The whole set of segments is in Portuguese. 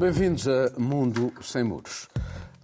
Bem-vindos a Mundo Sem Muros.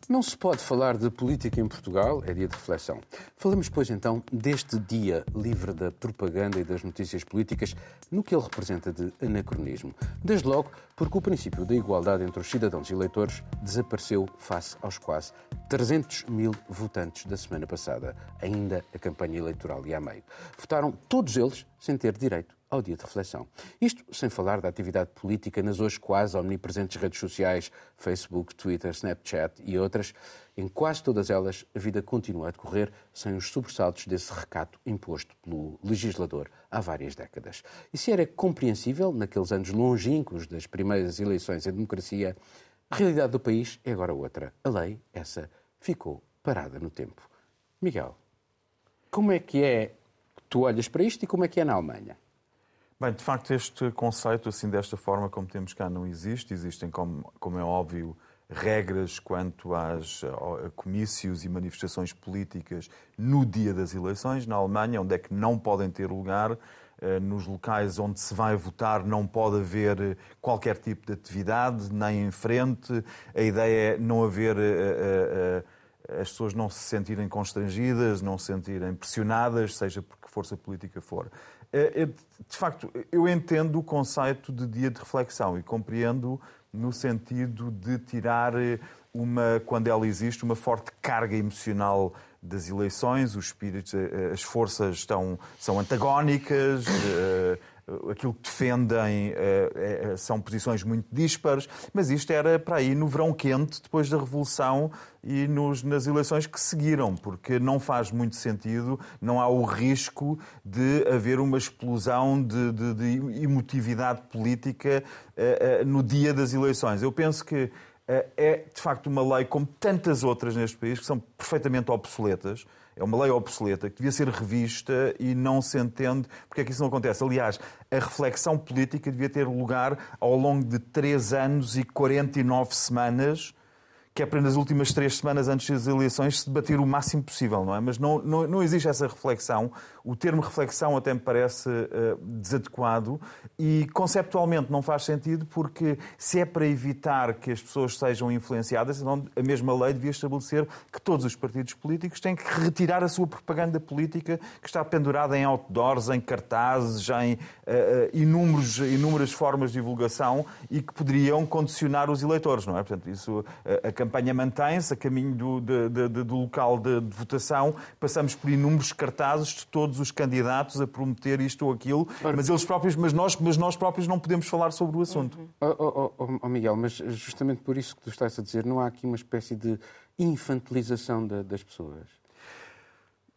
Não se pode falar de política em Portugal, é dia de reflexão. Falamos, pois, então, deste dia livre da propaganda e das notícias políticas, no que ele representa de anacronismo. Desde logo, porque o princípio da igualdade entre os cidadãos e eleitores desapareceu face aos quase 300 mil votantes da semana passada. Ainda a campanha eleitoral ia a meio. Votaram todos eles sem ter direito ao dia de reflexão. Isto sem falar da atividade política nas hoje quase omnipresentes redes sociais, Facebook, Twitter, Snapchat e outras. Em quase todas elas, a vida continua a decorrer sem os sobressaltos desse recato imposto pelo legislador há várias décadas. E se era compreensível, naqueles anos longínquos das primeiras eleições em democracia, a realidade do país é agora outra. A lei, essa, ficou parada no tempo. Miguel, como é que é tu olhas para isto e como é que é na Alemanha? Bem, de facto, este conceito, assim, desta forma como temos cá, não existe. Existem, como, como é óbvio, regras quanto às, a comícios e manifestações políticas no dia das eleições. Na Alemanha, onde é que não podem ter lugar, eh, nos locais onde se vai votar não pode haver qualquer tipo de atividade, nem em frente. A ideia é não haver. Eh, eh, as pessoas não se sentirem constrangidas, não se sentirem pressionadas, seja por que força política for. É, é, de facto, eu entendo o conceito de dia de reflexão e compreendo no sentido de tirar eh, uma, quando ela existe, uma forte carga emocional das eleições, os espíritos, eh, eh, as forças estão, são antagónicas, aquilo que defendem são posições muito díspares, mas isto era para aí no verão quente, depois da Revolução e nos, nas eleições que seguiram, porque não faz muito sentido, não há o risco de haver uma explosão de, de, de emotividade política no dia das eleições. Eu penso que é de facto uma lei, como tantas outras neste país, que são perfeitamente obsoletas. É uma lei obsoleta que devia ser revista e não se entende porque é que isso não acontece. Aliás, a reflexão política devia ter lugar ao longo de 3 anos e 49 semanas que é para nas últimas três semanas antes das eleições se debater o máximo possível, não é? Mas não, não, não existe essa reflexão. O termo reflexão até me parece uh, desadequado e conceptualmente não faz sentido porque se é para evitar que as pessoas sejam influenciadas, então a mesma lei devia estabelecer que todos os partidos políticos têm que retirar a sua propaganda política que está pendurada em outdoors, em cartazes, em uh, inúmeros, inúmeras formas de divulgação e que poderiam condicionar os eleitores, não é? Portanto, isso uh, a campanha mantém-se a caminho do, de, de, do local de, de, votação. Passamos por inúmeros cartazes de todos os candidatos a prometer isto ou aquilo, mas eles próprios, mas nós, mas nós próprios não podemos falar sobre o assunto. Uhum. Oh, oh, oh, oh, Miguel, mas justamente por isso que tu estás a dizer, não há aqui uma espécie de infantilização das pessoas?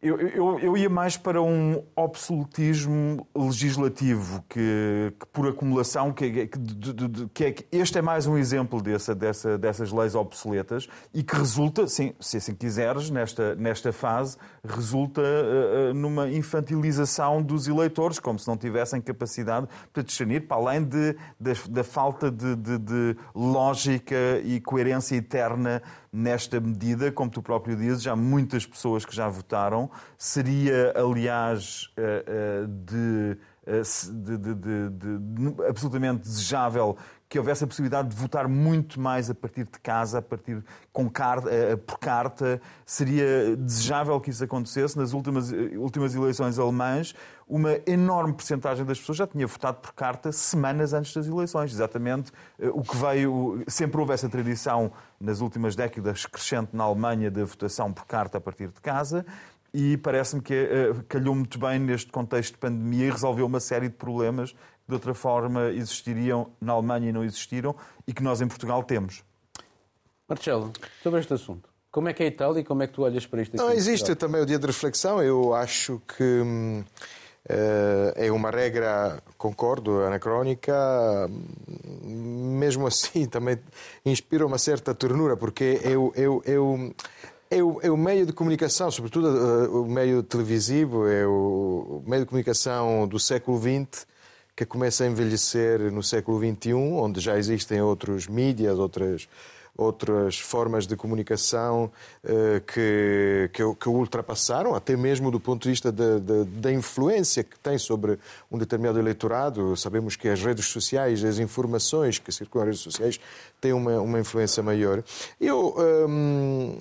Eu, eu, eu, ia mais para um absolutismo legislativo que, que por acumulação, que, que, de, que, é, que este é mais um exemplo dessa, dessa, dessas leis obsoletas e que resulta, sim, se assim quiseres, nesta, nesta fase, resulta uh, numa infantilização dos eleitores, como se não tivessem capacidade para discernir, para além de, da, da falta de, de, de lógica e coerência interna nesta medida, como tu próprio dizes, há muitas pessoas que já votaram. Seria, aliás, eh, eh, eh, de, de, de, de, absolutamente desejável que houvesse a possibilidade de votar muito mais a partir de casa, a partir com carta, por carta. Seria desejável que isso acontecesse. Nas últimas, últimas eleições alemãs, uma enorme percentagem das pessoas já tinha votado por carta semanas antes das eleições. Exatamente o que veio. Sempre houve essa tradição nas últimas décadas crescente na Alemanha de votação por carta a partir de casa e parece-me que uh, calhou muito bem neste contexto de pandemia e resolveu uma série de problemas de outra forma existiriam na Alemanha e não existiram e que nós em Portugal temos. Marcelo, sobre este assunto, como é que é a Itália e como é que tu olhas para isto? Não, existe também o dia de reflexão. Eu acho que uh, é uma regra, concordo, anacrónica. Mesmo assim, também inspira uma certa ternura, porque eu, eu, eu é o, é o, meio de comunicação, sobretudo uh, o meio televisivo, é o, o, meio de comunicação do século XX que começa a envelhecer no século XXI, onde já existem outros mídias, outras, outras formas de comunicação uh, que, que, que, ultrapassaram, até mesmo do ponto de vista da influência que tem sobre um determinado eleitorado. Sabemos que as redes sociais, as informações que circulam nas redes sociais têm uma, uma influência maior. Eu. Um,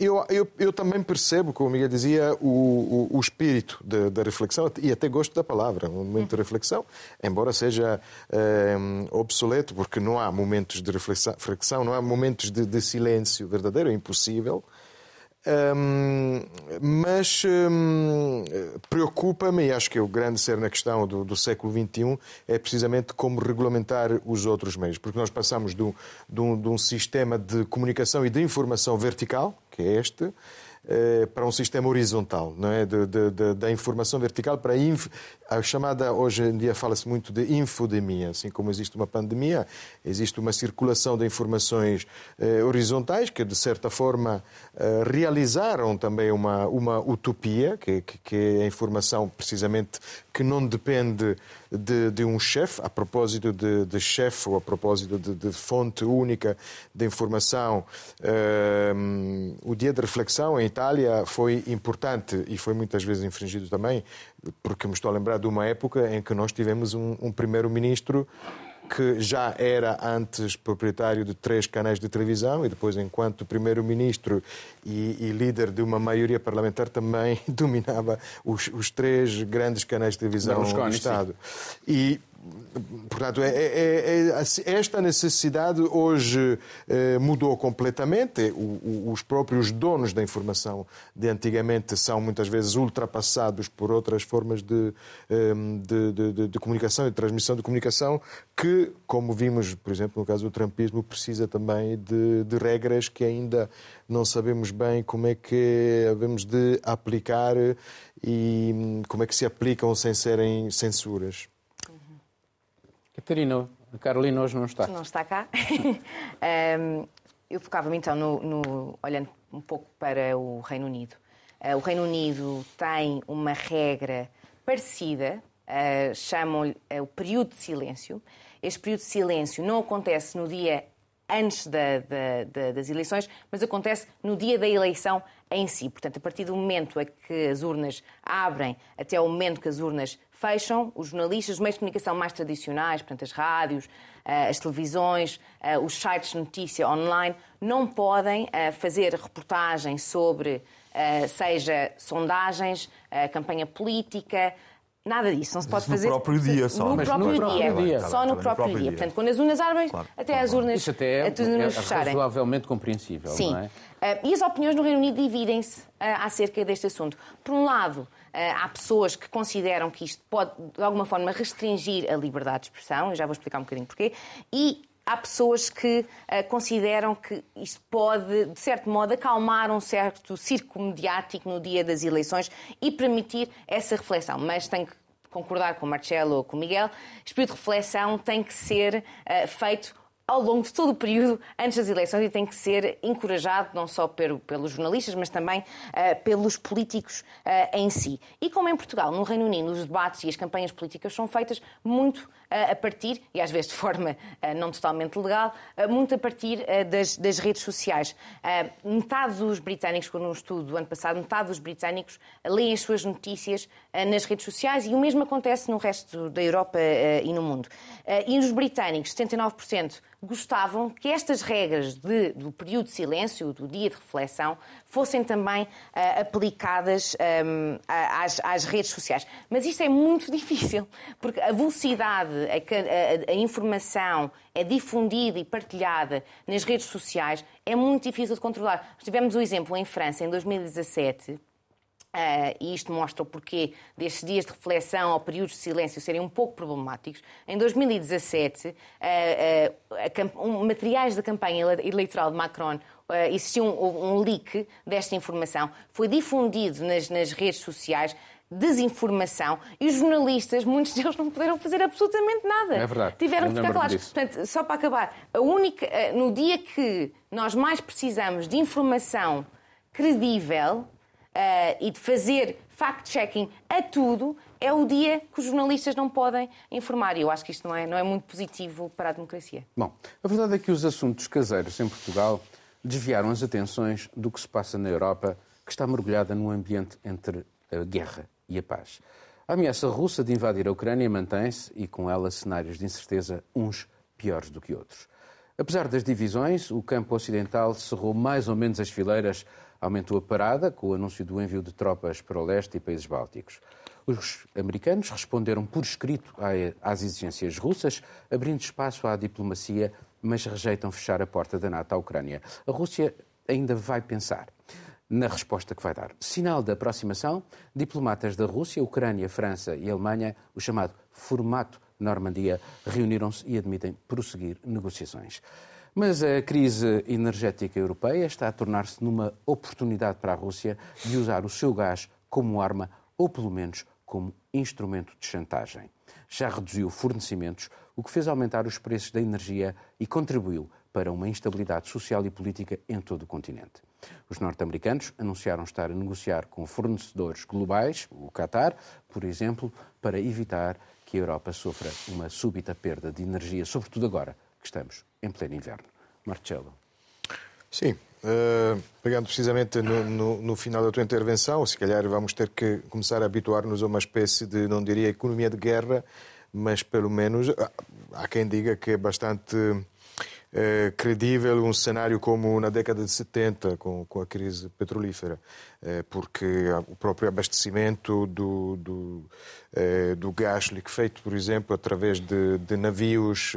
eu, eu, eu, também percebo, como o Miguel dizia, o, o, o espírito da reflexão e até gosto da palavra, um momento de reflexão, embora seja é, obsoleto, porque não há momentos de reflexão, não há momentos de, de silêncio verdadeiro, é impossível. Um, mas um, preocupa-me, e acho que o grande ser na questão do, do, século XXI, é precisamente como regulamentar os outros meios. Porque nós passamos de um, de um sistema de comunicação e de informação vertical, que é este, eh, para um sistema horizontal, não é? Da informação vertical para a, a chamada, hoje em dia fala-se muito de infodemia, assim como existe uma pandemia, existe uma circulação de informações eh, horizontais que, de certa forma, eh, realizaram também uma, uma utopia, que, que, que é a informação precisamente que não depende de, de um chefe, a propósito de, de chefe ou a propósito de, de fonte única de informação. Um, o dia de reflexão em Itália foi importante e foi muitas vezes infringido também, porque me estou a lembrar de uma época em que nós tivemos um, um primeiro-ministro que já era antes proprietário de três canais de televisão e depois, enquanto primeiro-ministro e, e, líder de uma maioria parlamentar, também dominava os, os três grandes canais de televisão do Estado. E Portanto, é, é, é, é assim, esta necessidade hoje eh, mudou completamente. O, os próprios donos da informação de antigamente são muitas vezes ultrapassados por outras formas de, ehm, de, de, de comunicação e de transmissão de comunicação que, como vimos, por exemplo, no caso do trumpismo, precisa também de, regras que ainda não sabemos bem como é que havemos de aplicar e hum, como é que se aplicam sem serem censuras. Catarina, Carolina hoje não está. Não está cá. um, eu focava-me então no, no, olhando um pouco para o Reino Unido. Uh, o Reino Unido tem uma regra parecida, uh, chamam-lhe uh, o período de silêncio. Este período de silêncio não acontece no dia antes da, da, da, das eleições, mas acontece no dia da eleição em si. Portanto, a partir do momento em que as urnas abrem até o momento que as urnas fecham, os jornalistas, os meios de comunicação mais tradicionais, portanto, as rádios, eh, as televisões, eh, os sites de notícia online, não podem eh, fazer reportagem sobre, seja sondagens, campanha política, Nada disso, não se pode fazer. No próprio dia só. No, próprio, no dia. dia. Só no próprio, dia. dia. Portanto, quando as urnas abrem, claro. até as urnas, Isso até é, as urnas é fecharem. razoavelmente compreensível, Sim. não é? Uh, e as opiniões no Reino Unido dividem-se uh, acerca deste assunto. Por um lado, uh, há pessoas que consideram que isto pode, de alguma forma, restringir a liberdade de expressão, eu já vou explicar um bocadinho porquê, e há pessoas que uh, consideram que isto pode, de certo modo, acalmar um certo circo mediático no dia das eleições e permitir essa reflexão. Mas tenho que concordar com o Marcelo ou com o Miguel, período de reflexão tem que ser uh, feito ao longo de todo o período antes das eleições e tem que ser encorajado não só pelos jornalistas, mas também uh, pelos políticos uh, em si. E como em Portugal, no Reino Unido, os debates e as campanhas políticas são feitas muito a partir, e às vezes de forma não totalmente legal, muito a partir das, das, redes sociais. metade dos britânicos, quando um estudo do ano passado, metade dos britânicos leem as suas notícias nas redes sociais e o mesmo acontece no resto da Europa e no mundo. e nos britânicos, 79% gostavam que estas regras de, do período de silêncio, do dia de reflexão, fossem também uh, aplicadas um, às, às, redes sociais. Mas isto é muito difícil, porque a velocidade a a, a, informação é difundida e partilhada nas redes sociais é muito difícil de controlar. Tivemos o um exemplo em França, em 2017, Uh, e isto mostra o porquê destes dias de reflexão ou períodos de silêncio serem um pouco problemáticos. Em 2017, uh, uh, um, materiais da campanha eleitoral de Macron existiu um, um, leak desta informação, foi difundido nas, nas redes sociais desinformação e os jornalistas, muitos deles não puderam fazer absolutamente nada. É verdade. Tiveram que ficar claros. Portanto, só para acabar, a única, no dia que nós mais precisamos de informação credível, e de fazer fact-checking a tudo, é o dia que os jornalistas não podem informar. E eu acho que isto não é, não é muito positivo para a democracia. Bom, a verdade é que os assuntos caseiros em Portugal desviaram as atenções do que se passa na Europa, que está mergulhada num ambiente entre a guerra e a paz. A ameaça russa de invadir a Ucrânia mantém-se e, com ela, cenários de incerteza, uns piores do que outros. Apesar das divisões, o campo ocidental cerrou mais ou menos as fileiras, aumentou a parada com o anúncio do envio de tropas para o leste e países bálticos. Os americanos responderam por escrito às exigências russas, abrindo espaço à diplomacia, mas rejeitam fechar a porta da NATO à Ucrânia. A Rússia ainda vai pensar na resposta que vai dar. Sinal de aproximação, diplomatas da Rússia, Ucrânia, França e Alemanha, o chamado formato Normandia, reuniram-se e admitem prosseguir negociações. Mas a crise energética europeia está a tornar-se numa oportunidade para a Rússia de usar o seu gás como arma ou pelo menos como instrumento de chantagem. Já reduziu fornecimentos, o que fez aumentar os preços da energia e contribuiu para uma instabilidade social e política em todo o continente. Os norte-americanos anunciaram estar a negociar com fornecedores globais, o Qatar, por exemplo, para evitar que a Europa sofra uma súbita perda de energia, sobretudo agora que estamos em pleno inverno. Marcelo. Sim, Uh, pegando precisamente no, no, no, final da tua intervenção, se calhar vamos ter que começar a habituar-nos a uma espécie de, não diria economia de guerra, mas pelo menos há quem diga que é bastante é, credível um cenário como na década de 70, com, com a crise petrolífera, é, porque o próprio abastecimento do, do, é, do gás liquefeito, por exemplo, através de, de navios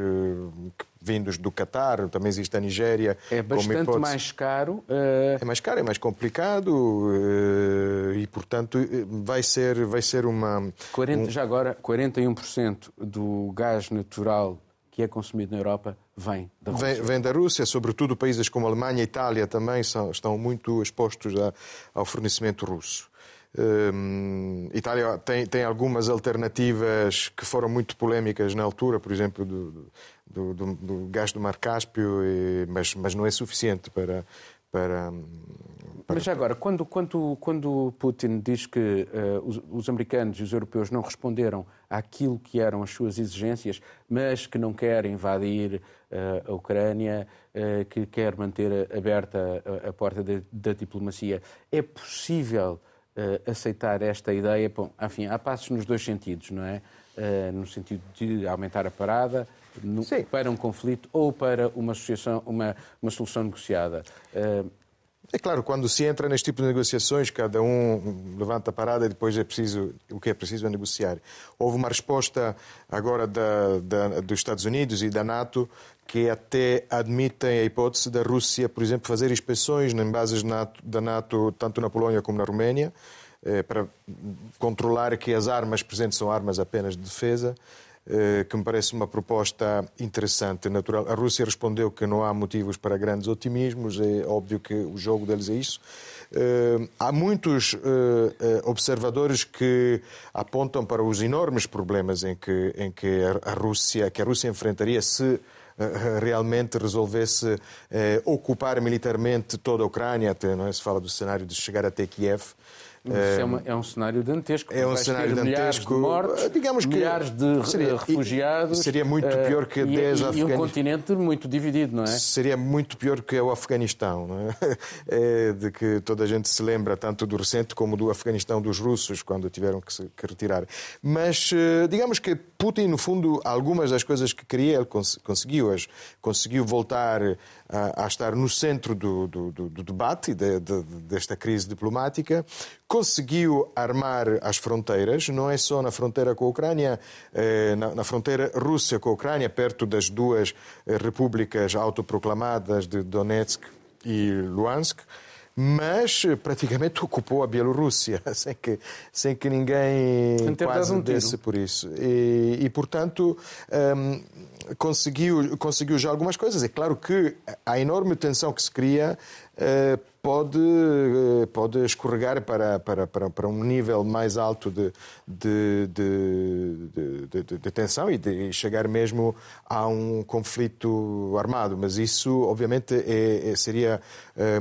vindos do Catar, também existe a Nigéria. É bastante mais caro. Uh... É mais caro, é mais complicado uh, e, portanto, vai ser, vai ser uma. 40, um... Já agora, 41% do gás natural que é consumido na Europa vem da Rússia. Vem, vem da Rússia, sobretudo países como a Alemanha e Itália também são, estão muito expostos a, ao fornecimento russo. Um, Itália tem, tem algumas alternativas que foram muito polémicas na altura, por exemplo, do, do, do, do gás do Mar Cáspio, e, mas, mas não é suficiente para, para, para... Mas agora, quando, quando, quando Putin diz que uh, os, os, americanos e os europeus não responderam àquilo que eram as suas exigências, mas que não quer invadir uh, a Ucrânia, uh, que quer manter aberta a, a porta de, da diplomacia, é possível aceitar esta ideia? Bom, enfim, há passos nos dois sentidos, não é? no sentido de aumentar a parada, no, para um conflito ou para uma, associação, uma, uma solução negociada. Uh, é claro, quando se entra neste tipo de negociações, cada um levanta a parada e depois é preciso, o que é preciso é negociar. Houve uma resposta agora da, da, dos Estados Unidos e da NATO que até admitem a hipótese da Rússia, por exemplo, fazer inspeções em bases NATO, da NATO, tanto na Polónia como na Roménia, eh, para controlar que as armas presentes são armas apenas de defesa. Eh, que me parece uma proposta interessante, natural. A Rússia respondeu que não há motivos para grandes otimismos, é óbvio que o jogo deles é isso. Eh, há muitos eh, observadores que apontam para os enormes problemas em que, em que a Rússia, que a Rússia enfrentaria se realmente resolvesse ocupar militarmente toda a Ucrânia, até não é? se fala do cenário de chegar até Kiev. Mas é, uma, é, um cenário dantesco. É um cenário dantesco. Milhares de mortos, digamos que milhares de seria, refugiados. Seria muito eh, pior que 10 e, e um continente muito dividido, não é? Seria muito pior que o Afeganistão, não é? é? De que toda a gente se lembra tanto do recente como do Afeganistão dos russos, quando tiveram que se que retirar. Mas eh, digamos que Putin, no fundo, algumas das coisas que queria, ele cons conseguiu-as. Conseguiu voltar a, a, estar no centro do, do, do, do debate de, de, desta crise diplomática conseguiu armar as fronteiras, não é só na fronteira com a Ucrânia, eh, na fronteira Rússia com a Ucrânia, perto das duas eh, repúblicas autoproclamadas de Donetsk e Luhansk, mas eh, praticamente ocupou a Bielorrússia, sem que, sem que ninguém quase um desse por isso. E, e portanto, um, conseguiu, conseguiu já algumas coisas. É claro que a enorme tensão que se cria pode, pode escorregar para, para, para, para um nível mais alto de, de, de, de, de tensão e de chegar mesmo a um conflito armado. Mas isso, obviamente, é, é seria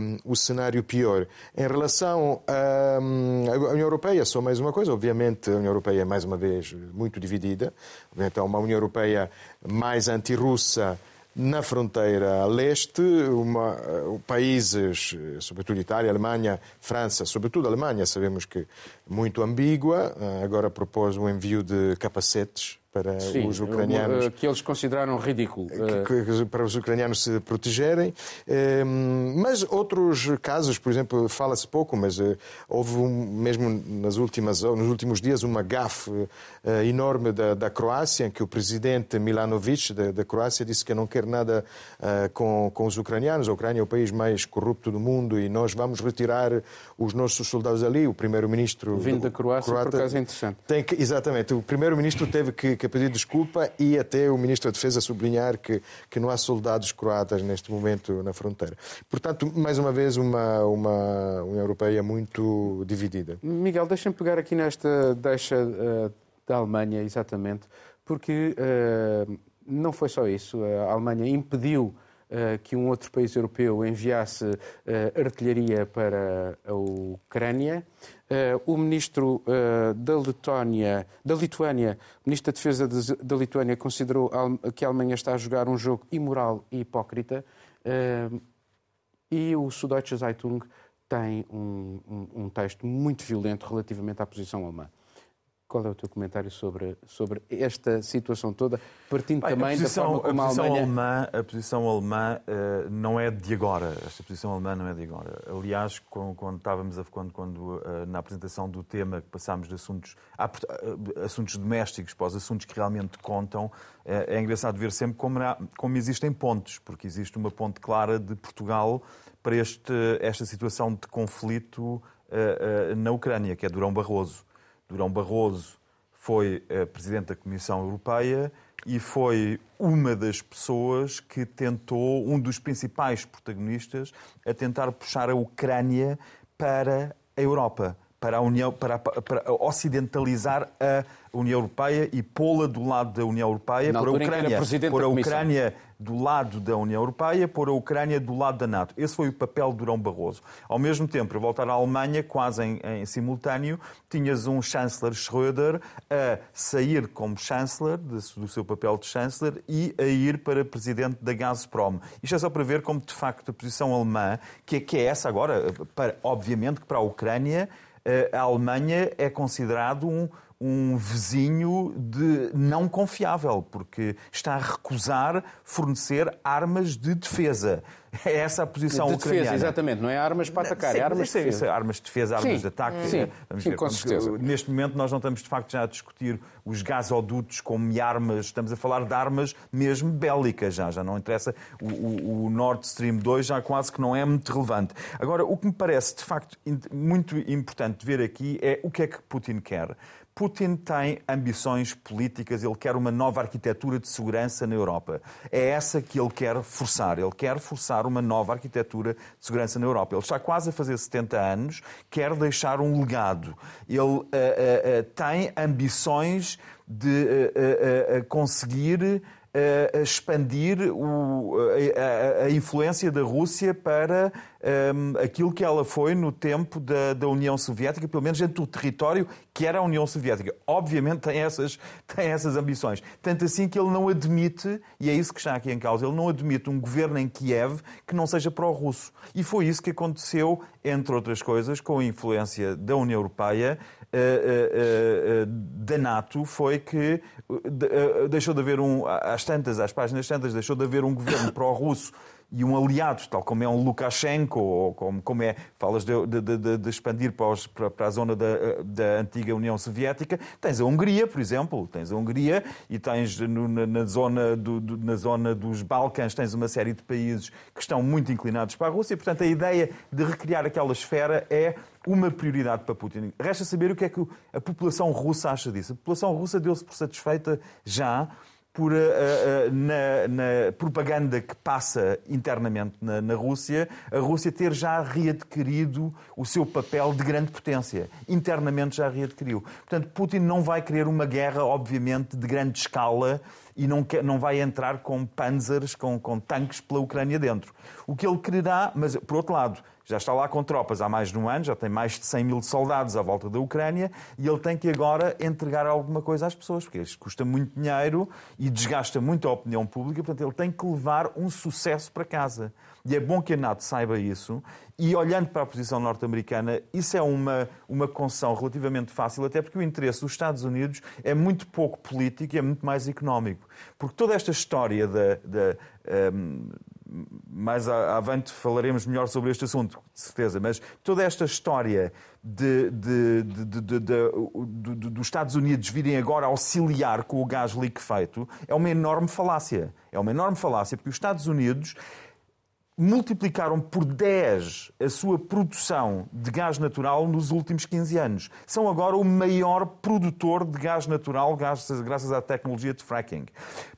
um, o cenário pior. Em relação à, à União Europeia, só mais uma coisa. Obviamente, a União Europeia é, mais uma vez, muito dividida. Então, uma União Europeia mais anti-russa na fronteira a leste, uma, uh, países, sobretudo Itália, Alemanha, França, sobretudo Alemanha, sabemos que muito ambígua, uh, agora propôs o envio de capacetes para Sim, os ucranianos. Que eles consideraram ridículo. Que, que, para os ucranianos se protegerem. Ehm, mas outros casos, por exemplo, fala-se pouco, mas eh, houve um, mesmo nas últimas, nos últimos dias uma gafe eh, enorme da, da Croácia, em que o presidente Milanovic da, da Croácia disse que não quer nada com, com os ucranianos. A Ucrânia é o país mais corrupto do mundo e nós vamos retirar os nossos soldados ali. O primeiro-ministro. Vindo da Croácia, croata, por acaso é interessante. Tem que, exatamente. O primeiro-ministro teve que que pedir desculpa e até o Ministro da Defesa sublinhar que, que não há soldados croatas neste momento na fronteira. Portanto, mais uma vez, uma, uma União Europeia muito dividida. Miguel, deixa-me pegar aqui nesta deixa uh, da Alemanha, exatamente, porque uh, não foi só isso. A Alemanha impediu que um outro país europeu enviasse artilharia para a Ucrânia. Uh, o ministro da Letónia, da Lituânia, o ministro da Defesa de, da Lituânia considerou que a Alemanha está a jogar um jogo imoral e hipócrita. E o Süddeutsche Zeitung tem um, um, um texto muito violento relativamente à posição alemã. Qual é o teu comentário sobre, sobre esta situação toda, partindo Bem, também posição, da forma como a, posição a Alemanha... Alemã, a posição alemã uh, não é de agora. Esta posição alemã não é de agora. Aliás, quando, quando estávamos a, quando, quando uh, na apresentação do tema que passámos de assuntos, uh, assuntos domésticos para os assuntos que realmente contam, é engraçado ver sempre como, como existem pontes, porque existe uma ponte clara de Portugal para este, esta situação de conflito na Ucrânia, que é Durão Barroso. Durão Barroso foi eh, presidente da Comissão Europeia e foi uma das pessoas que tentou, um dos principais protagonistas, a tentar puxar a Ucrânia para a Europa, para a União, para, para ocidentalizar a União Europeia e pô-la do lado da União Europeia, por a Ucrânia, a Ucrânia do lado da União Europeia, por a Ucrânia do lado da NATO. Esse foi o papel de Durão Barroso. Ao mesmo tempo, para voltar à Alemanha, quase em, em simultâneo, tinhas um chanceler Schröder a sair como chanceler, do seu papel de chanceler, e a ir para presidente da Gazprom. Isto é só para ver como, de facto, a posição alemã, que é, que é essa agora, para, obviamente que para a Ucrânia, a Alemanha é considerado um, um vizinho de não confiável, porque está a recusar fornecer armas de defesa. É essa a posição de ucraniana. defesa, exatamente. Não é armas para atacar, sim, é armas de defesa. Isso, armas de defesa, armas sim, de ataque. Sim, Vamos sim ver. com certeza. Neste momento nós não estamos, de facto, já a discutir os gasodutos como armas. Estamos a falar de armas mesmo bélicas já. Já não interessa. O, o, o Nord Stream 2 já quase que não é muito relevante. Agora, o que me parece, de facto, muito importante ver aqui é o que é que Putin quer. Putin tem ambições políticas, ele quer uma nova arquitetura de segurança na Europa. É essa que ele quer forçar. Ele quer forçar uma nova arquitetura de segurança na Europa. Ele está quase a fazer 70 anos, quer deixar um legado. Ele uh, uh, uh, tem ambições de conseguir a expandir o, a, a, influência da Rússia para um, aquilo que ela foi no tempo da, da, União Soviética, pelo menos dentro do território que era a União Soviética. Obviamente tem essas, tem essas ambições. Tanto assim que ele não admite, e é isso que está aqui em causa, ele não admite um governo em Kiev que não seja pró-russo. E foi isso que aconteceu, entre outras coisas, com a influência da União Europeia, uh, uh, uh, da NATO, foi que deixou de haver um, às tantas, às páginas tantas, deixou de haver um governo pró-russo e um aliado, tal como é um Lukashenko, ou como, como é, falas de, de, de, de expandir para, os, para, para, a zona da, da antiga União Soviética, tens a Hungria, por exemplo, tens a Hungria e tens no, na, na, zona do, do, na zona dos Balcãs, tens uma série de países que estão muito inclinados para a Rússia, portanto a ideia de recriar aquela esfera é uma prioridade para Putin. Resta saber o que é que a população russa acha disso. A população russa deu-se por satisfeita já por, uh, uh, na, na, propaganda que passa internamente na, na, Rússia, a Rússia ter já readquirido o seu papel de grande potência. Internamente já readquiriu. Portanto, Putin não vai querer uma guerra, obviamente, de grande escala e não, quer, não vai entrar com panzers, com, com tanques pela Ucrânia dentro. O que ele quererá, mas por outro lado, já está lá com tropas há mais de um ano, já tem mais de 100 mil soldados à volta da Ucrânia e ele tem que agora entregar alguma coisa às pessoas, porque isto custa muito dinheiro e desgasta muito a opinião pública, portanto ele tem que levar um sucesso para casa. E é bom que a NATO saiba isso e olhando para a posição norte-americana, isso é uma, uma concessão relativamente fácil, até porque o interesse dos Estados Unidos é muito pouco político e é muito mais económico. Porque toda esta história da, da um, mais avante falaremos melhor sobre este assunto, de certeza, mas toda esta história de, de, de, dos Estados Unidos virem agora auxiliar com o gás liquefeito é uma enorme falácia. É uma enorme falácia, porque os Estados Unidos multiplicaram por 10 a sua produção de gás natural nos últimos 15 anos. São agora o maior produtor de gás natural graças à tecnologia de fracking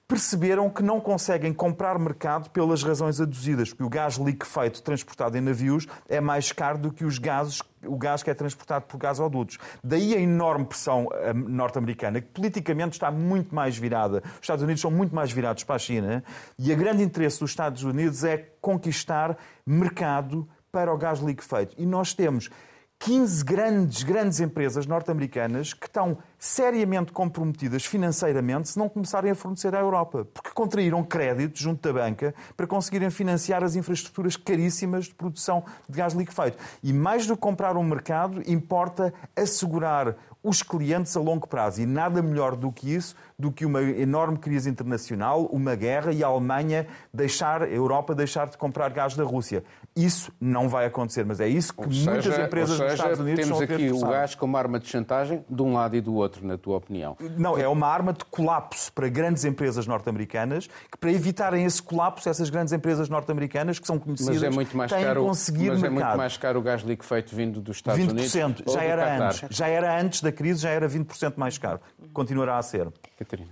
perceberam que não conseguem comprar mercado pelas razões aduzidas, porque o gás liquefeito transportado em navios é mais caro do que os gases, o gás que é transportado por gasodutos. Daí a enorme pressão eh, norte-americana, que politicamente está muito mais virada. Os Estados Unidos são muito mais virados para a China e o grande interesse dos Estados Unidos é conquistar mercado para o gás liquefeito. E nós temos 15 grandes, grandes empresas norte-americanas que estão seriamente comprometidas financeiramente se não começarem a fornecer à Europa, porque contraíram crédito junto da banca para conseguirem financiar as infraestruturas caríssimas de produção de gás liquefeito. E mais do que comprar um mercado, importa assegurar os clientes a longo prazo. E nada melhor do que isso, do que uma enorme crise internacional, uma guerra e a Alemanha deixar, a Europa deixar de comprar gás da Rússia. Isso não vai acontecer, mas é isso que seja, muitas empresas seja, dos Estados Unidos temos aqui o gás como arma de chantagem de um lado e do outro, na tua opinião. Não, é uma arma de colapso para grandes empresas norte-americanas, que para evitarem esse colapso, essas grandes empresas norte-americanas, que são conhecidas, mas é muito mais têm caro, conseguir mas mercado. é muito mais caro o gás liquefeito vindo dos Estados 20%, Unidos. já era antes. Já era antes da crise, já era 20% mais caro. Continuará a ser. Catarina.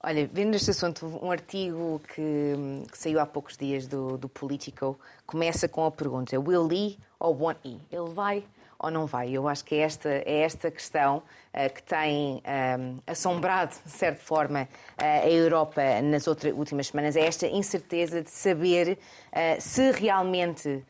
Olha, vendo este assunto, um artigo que, que, saiu há poucos dias do, do Politico começa com a pergunta: Will Lee ou won't he? Ele vai ou não vai? Eu acho que é esta, é esta questão uh, que tem um, eh, assombrado, de certa forma, uh, a Europa nas outras, últimas semanas. É esta incerteza de saber uh, se realmente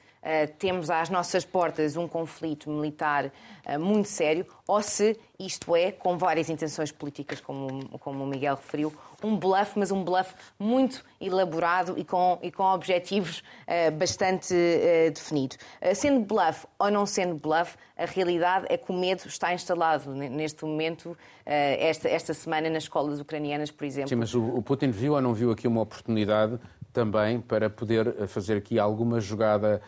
temos às nossas portas um conflito militar uh, muito sério, ou se isto é, com várias intenções políticas, como, como o Miguel referiu, um bluff, mas um bluff muito elaborado e com, e com objetivos uh, bastante uh, definidos. Uh, sendo bluff ou não sendo bluff, a realidade é que o medo está instalado neste momento, esta, esta semana, nas escolas ucranianas, por exemplo. Sim, mas o, o Putin viu ou não viu aqui uma oportunidade também para poder fazer aqui alguma jogada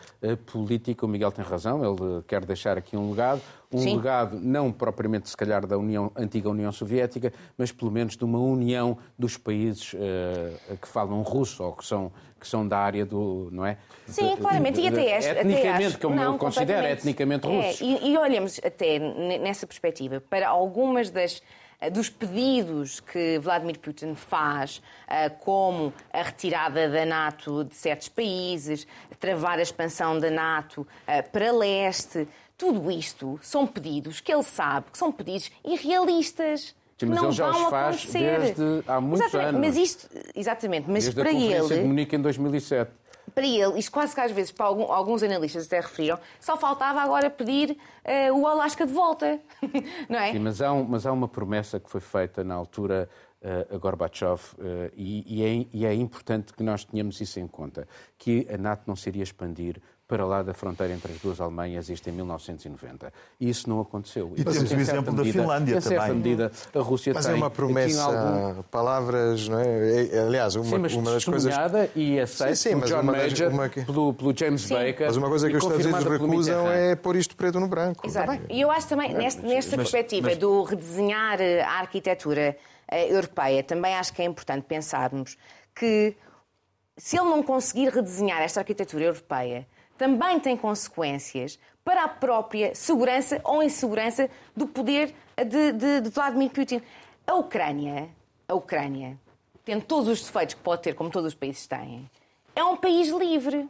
política. O Miguel tem razão, ele quer deixar aqui um legado um Sim. legado não propriamente se calhar da União, antiga União Soviética, mas pelo menos de uma união dos países uh, que falam russo ou que são que são da área do, não é? Sim, claramente, e até acho, etnicamente, até como não, eu considero, etnicamente russos. É, e, e olhamos até nessa perspectiva para algumas das eh, dos pedidos que Vladimir Putin faz, eh, como a retirada da NATO de certos países, travar a expansão da NATO para leste, tudo isto são pedidos que ele sabe que são pedidos irrealistas. Sim, mas não ele já os faz acontecer. desde há muitos exatamente, anos. Mas isto, exatamente, mas desde para a ele. de Munique em 2007. Para ele, isto quase que às vezes, para algum, alguns analistas até referiram, só faltava agora pedir uh, o Alasca de volta. não é? Sim, mas há, um, mas há uma promessa que foi feita na altura uh, a Gorbachev uh, e, e, é, e é importante que nós tenhamos isso em conta, que a NATO não se iria expandir para lá da fronteira entre as duas Alemanhas, isto em 1990. E isso não aconteceu. E, e temos o exemplo medida, da Finlândia em também. medida, a Rússia mas tem... é uma promessa, algum... palavras, não é? é aliás, uma, sim, mas uma das coisas... e aceita sim, sim, pelo John Major, uma... pelo, pelo, James sim. Baker... Mas uma coisa que os Estados Unidos recusam é pôr isto preto no branco. Exato. E eu acho também, nesta, nesta mas, perspectiva mas... do redesenhar a arquitetura eh, europeia, também acho que é importante pensarmos que se ele não conseguir redesenhar esta arquitetura europeia, também tem consequências para a própria segurança ou insegurança do poder de, de, de Vladimir Putin. A Ucrânia, a Ucrânia tendo todos os defeitos que pode ter, como todos os países têm, é um país livre.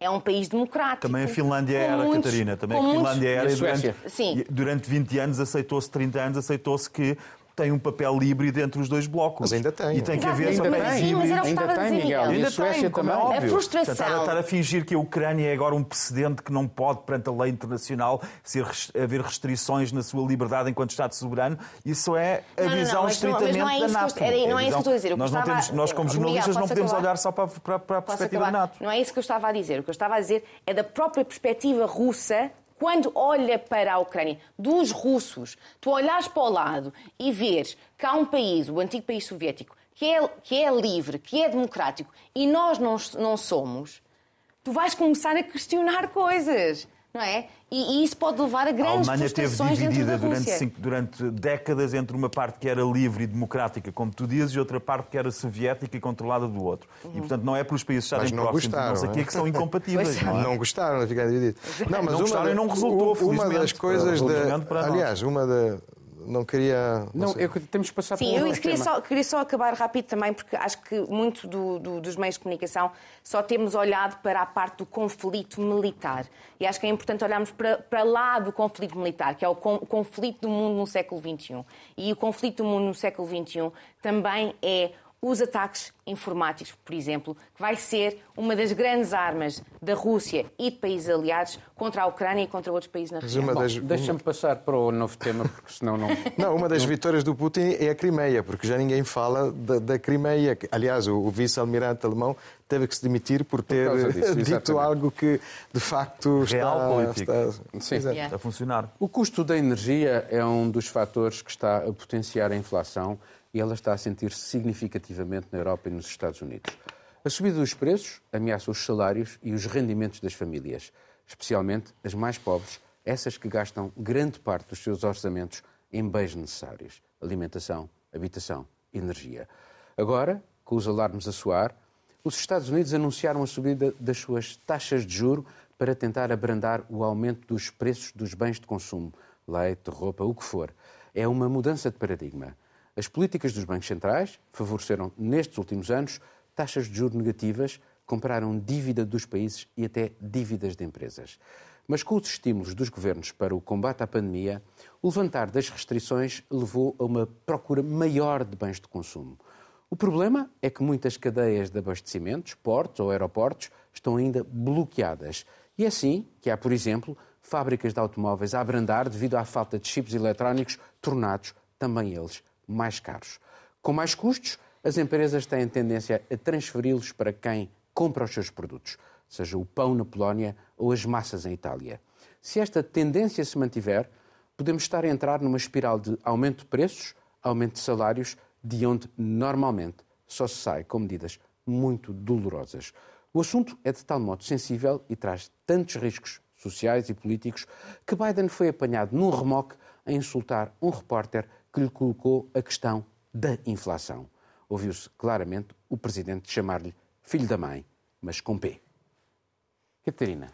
É um país democrático. Também a Finlândia era, muitos, Catarina. Também a muitos... Finlândia era. E durante, Sim. durante 20 anos aceitou-se, 30 anos aceitou-se que tem um papel híbrido entre os dois blocos. Mas ainda tem. E tem que Exato, haver Ainda papéis tem, que ainda tem, Miguel. Miguel. E a Ainda Suécia tem, como é também. óbvio. A frustração. Portanto, estar, a fingir que a Ucrânia é agora um precedente que não pode, perante a lei internacional, ser, haver restrições na sua liberdade enquanto Estado soberano, isso é a Não, não, visão não, não- estritamente não é isso da que NATO. era- não é a isso que eu estou a dizer. Que Nós, não estava- temos, nós como Miguel, jornalistas, não posso podemos acabar? olhar só para, para, para a perspectiva da? NATO. Não é isso que eu estava a dizer. O que eu estava a dizer é da própria perspectiva russa quando olha para a Ucrânia, dos russos, tu olhas para o lado e vês que há um país, o antigo país soviético, que é, que é livre, que é democrático, e nós não, não somos, tu vais começar a questionar coisas, não é? E, e isso pode levar a A grandes Alemanha frustrações dentro da dividida durante, cinco- durante décadas entre uma parte que era livre e democrática, como tu dizes, e outra parte que era soviética e controlada do outro. Uhum. E, portanto, não é pelos países estarem Mas não próximos, gostaram, não sei o quê, é? que são incompatíveis. É. não é? Não gostaram de ficar divididos. Não, Não gostaram e não resultou, Uma felizmente, das coisas. para- da- para nós. aliás, uma da. Não queria. Não, que temos que passar Sim, para um eu queria tema. só, queria só acabar rápido também, porque acho que muito do- do- dos meios de comunicação só temos olhado para a parte do conflito militar. E acho que é importante olharmos para, para lá do conflito militar, que é o, o conflito do mundo no século XXI. E o conflito do mundo no século XXI também é os ataques informáticos, por exemplo, que vai ser uma das grandes armas da Rússia e de países aliados contra a Ucrânia e contra outros países na região. uma Bom, das, Deixa-me passar para o novo tema, porque senão não. Não, uma das vitórias do Putin é a Crimeia, porque já ninguém fala da, da Crimeia. Aliás, o, o vice-almirante alemão teve que se demitir por ter causa disso, dito exatamente. algo que, de facto, está... Realpolitik. está- Sim. Exato. Yeah. A funcionar. O custo da energia é um dos fatores que está a potenciar a inflação e ela está a sentir-se significativamente na Europa e nos Estados Unidos. A subida dos preços ameaça os salários e os rendimentos das famílias, especialmente as mais pobres, essas que gastam grande parte dos seus orçamentos em bens necessários: alimentação, habitação, energia. Agora, com os alarmes a soar, os Estados Unidos anunciaram a subida das suas taxas de juro para tentar abrandar o aumento dos preços dos bens de consumo, leite, roupa, o que for. É uma mudança de paradigma. As políticas dos bancos centrais favoreceram, nestes últimos anos, taxas de juros negativas, compraram dívida dos países e até dívidas de empresas. Mas com os estímulos dos governos para o combate à pandemia, o levantar das restrições levou a uma procura maior de bens de consumo. O problema é que muitas cadeias de abastecimentos, portos ou aeroportos, estão ainda bloqueadas. E é assim que há, por exemplo, fábricas de automóveis a abrandar devido à falta de chips eletrónicos, tornados também eles mais caros. Com mais custos, as empresas têm tendência a transferi-los para quem compra os seus produtos, seja o pão na Polónia ou as massas em Itália. Se esta tendência se mantiver, podemos estar a entrar numa espiral de aumento de preços, aumento de salários, de onde normalmente só se sai com medidas muito dolorosas. O assunto é de tal modo sensível e traz tantos riscos sociais e políticos que Biden foi apanhado num remoque a insultar um repórter que lhe colocou a questão da inflação. Ouviu-se claramente o presidente chamar-lhe filho da mãe, mas com P. Catarina.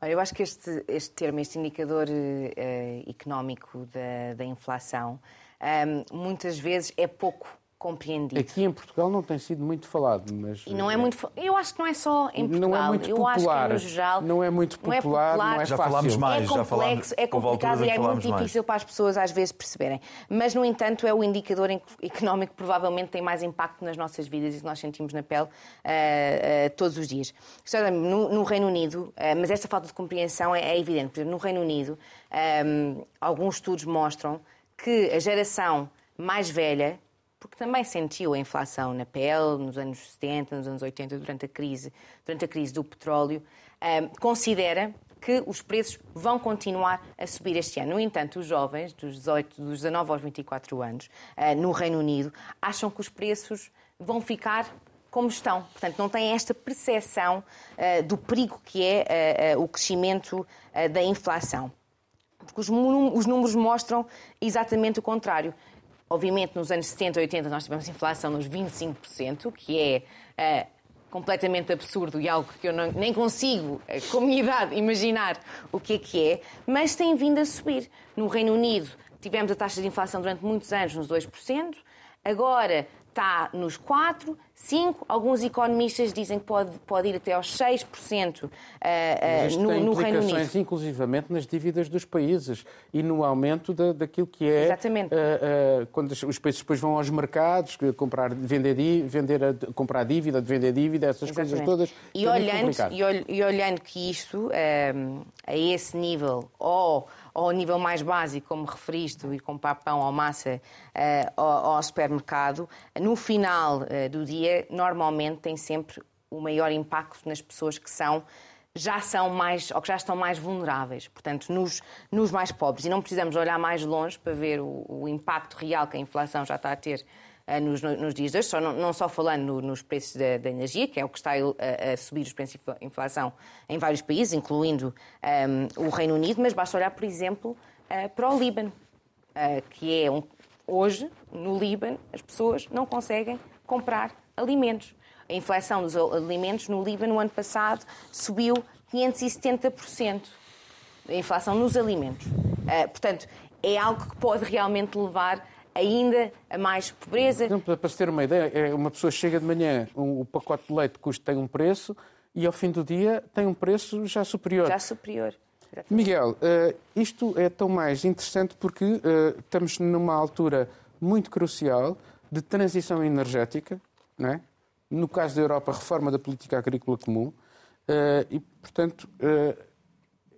Olha, eu acho que este, este termo, este indicador eh, económico da, da inflação, ehm, muitas vezes é pouco compreendido. Aqui em Portugal não tem sido muito falado, mas. E não é muito. fa- Eu acho que não é só em Portugal. Não é muito eu acho que é popular. no geral. Não é muito popular, não é Já fácil. falámos mais, é já complexo, falámos- é complicado e é muito falámos mais. difícil para as pessoas às vezes perceberem. Mas, no entanto, é o indicador económico que provavelmente tem mais impacto nas nossas vidas e que nós sentimos na pele ah, ah, todos os dias. É, No, no Reino Unido, ah, mas esta falta de compreensão é, é evidente. Por exemplo, no Reino Unido, ah, alguns estudos mostram que a geração mais velha porque também sentiu a inflação na pele nos anos 70, nos anos 80, durante a crise, durante a crise do petróleo, ahm, considera que os preços vão continuar a subir este ano. No entanto, os jovens, dos, 18, dos 19 aos 24 anos, ah, no Reino Unido, acham que os preços vão ficar como estão. Portanto, não têm esta percepção ah, do perigo que é ah, o crescimento da inflação. Porque os, os números mostram exatamente o contrário. Obviamente, nos anos 70 e 80 nós tivemos inflação nos 25%, que é eh, completamente absurdo e algo que eu não- nem consigo, eh, com a minha idade, imaginar o que é que é, mas tem vindo a subir. No Reino Unido tivemos a taxa de inflação durante muitos anos nos 2%, agora está nos 4, 5, alguns economistas dizem que pode, pode ir até aos 6% uh, uh, no, no Reino Unido. inclusivamente nas dívidas dos países e no aumento da, daquilo que é... Exatamente. Uh, quando os países depois vão aos mercados, comprar, vender, vender comprar dívida, vender dívida, essas Exatamente. coisas todas. E olhando, e, olhando que isto, a esse nível, ou ao nível mais básico, como referiste, e com pão ou massa uh, ao, supermercado, no final uh, do dia, normalmente tem sempre o maior impacto nas pessoas que são já são mais, ou que já estão mais vulneráveis, portanto, nos, nos mais pobres. E não precisamos olhar mais longe para ver o, o impacto real que a inflação já está a ter nos, nos, dias de hoje, só, não, não, só falando no, nos preços da, da, energia, que é o que está a, a, subir os preços de inflação em vários países, incluindo um, o Reino Unido, mas basta olhar, por exemplo, uh, para o Líbano, uh, que é um, hoje, no Líbano, as pessoas não conseguem comprar alimentos. A inflação dos alimentos no Líbano, no ano passado, subiu 570%. A inflação nos alimentos. Uh, portanto, é algo que pode realmente levar ainda a mais pobreza. Exemplo, para se ter uma ideia, é uma pessoa chega de manhã, o pacote de leite custa tem um preço e ao fim do dia tem um preço já superior. Já superior. Exatamente. Miguel, uh, isto é tão mais interessante porque uh, estamos numa altura muito crucial de transição energética, não é? no caso da Europa, reforma da política agrícola comum, uh, e, portanto,